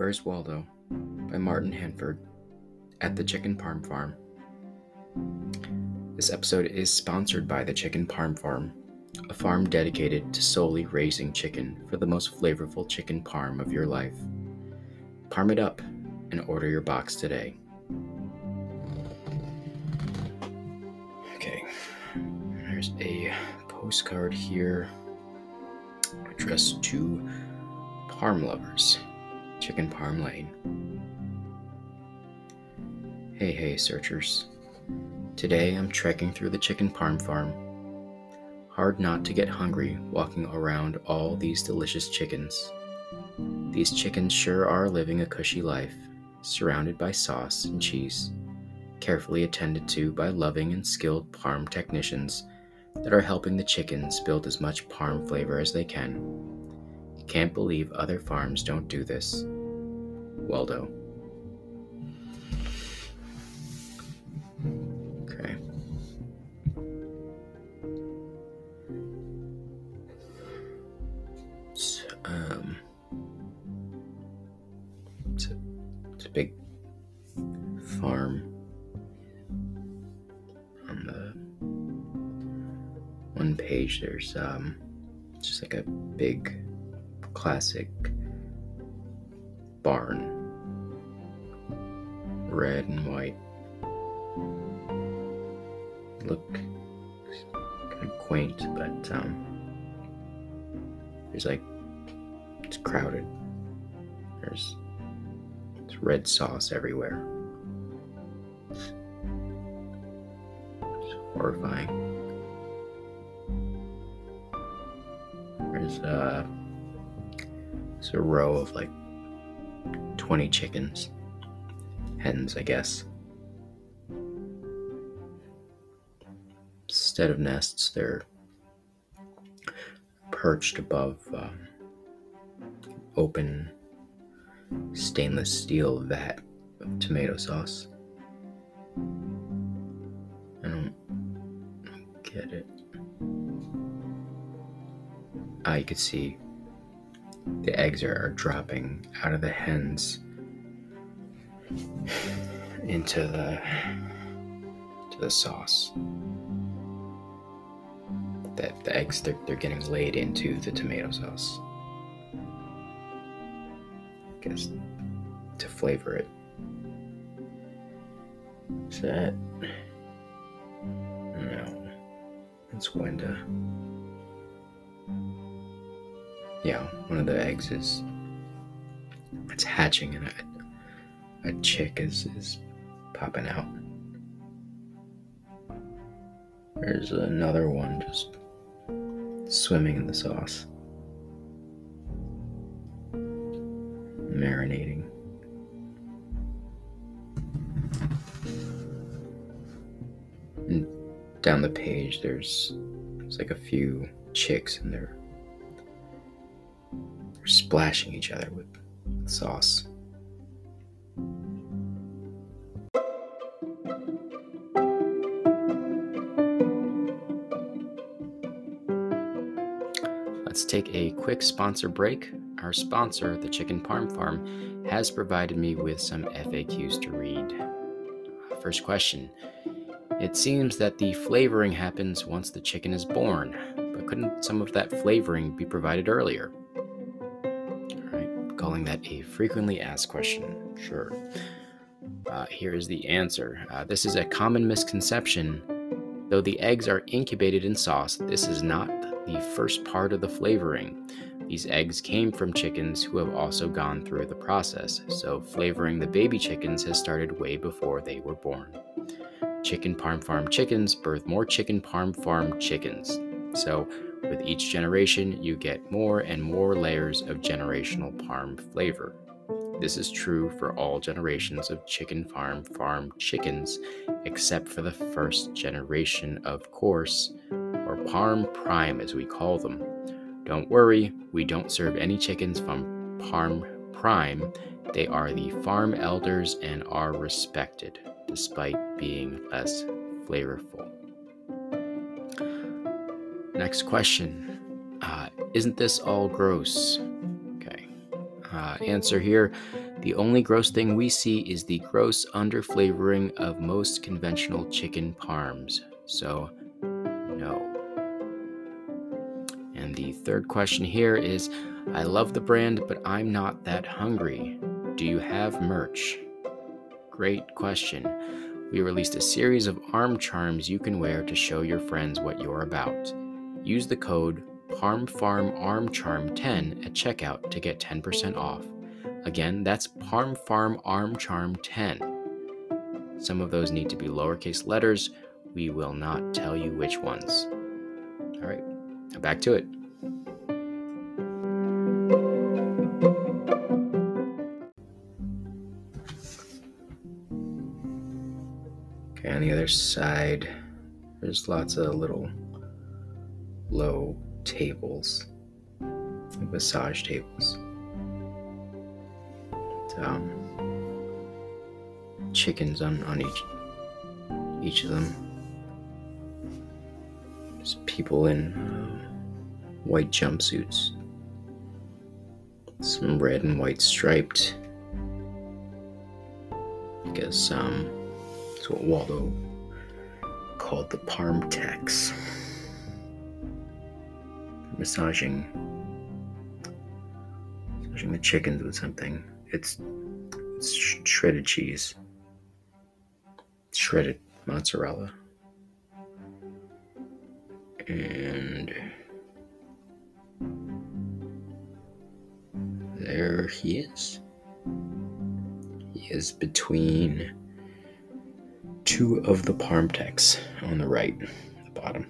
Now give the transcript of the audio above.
Where's Waldo? by Martin Handford at the Chicken Parm Farm. This episode is sponsored by the Chicken Parm Farm, a farm dedicated to solely raising chicken for the most flavorful chicken parm of your life. Parm it up and order your box today. Okay, there's a postcard here addressed to parm lovers, Chicken Parm Lane. Hey, hey, searchers. Today I'm trekking through the chicken parm farm. Hard not to get hungry walking around all these delicious chickens. These chickens sure are living a cushy life, surrounded by sauce and cheese, carefully attended to by loving and skilled parm technicians that are helping the chickens build as much parm flavor as they can. Can't believe other farms don't do this. Waldo. Okay. It's, um, it's a, it's a big farm on the one page there's um just like a big classic barn. Red and white. Look kind of quaint but um there's like it's crowded. There's it's red sauce everywhere. It's horrifying. There's uh, there's a row of like 20 chickens, hens, I guess. Instead of nests, they're perched above um, open stainless steel vat of tomato sauce. I don't get it. Ah, you could see the eggs are, are dropping out of the hens into the to the sauce. The, the eggs they're, they're getting laid into the tomato sauce. I guess to flavor it. Is that no? It's Wenda yeah, one of the eggs is it's hatching and a, a chick is is popping out. There's another one just swimming in the sauce. Marinating. And down the page there's there's like a few chicks and they're they're splashing each other with sauce. Let's take a quick sponsor break. Our sponsor, the Chicken Parm Farm, has provided me with some FAQs to read. First question It seems that the flavoring happens once the chicken is born, but couldn't some of that flavoring be provided earlier? Calling that a frequently asked question. Sure. Uh, here is the answer. Uh, this is a common misconception. Though the eggs are incubated in sauce, this is not the first part of the flavoring. These eggs came from chickens who have also gone through the process, so flavoring the baby chickens has started way before they were born. Chicken Parm Farm chickens birth more Chicken Parm Farm chickens. So, with each generation, you get more and more layers of generational parm flavor. This is true for all generations of chicken farm farm chickens, except for the first generation, of course, or Parm Prime as we call them. Don't worry, we don't serve any chickens from Parm Prime. They are the farm elders and are respected, despite being less flavorful. Next question. Uh, isn't this all gross? Okay. Uh, answer here The only gross thing we see is the gross underflavoring of most conventional chicken parms. So, no. And the third question here is I love the brand, but I'm not that hungry. Do you have merch? Great question. We released a series of arm charms you can wear to show your friends what you're about. Use the code ParmFarmArmCharm10 at checkout to get 10% off. Again, that's ParmFarmArmCharm10. Some of those need to be lowercase letters. We will not tell you which ones. All right, back to it. Okay, on the other side, there's lots of little low tables, like massage tables. Um, chickens on, on each each of them. There's people in uh, white jumpsuits, some red and white striped. I guess um, it's what Waldo called the Parmtex massaging massaging the chickens with something. It's, it's shredded cheese, shredded mozzarella, and there he is. He is between two of the Parmtex on the right, the bottom.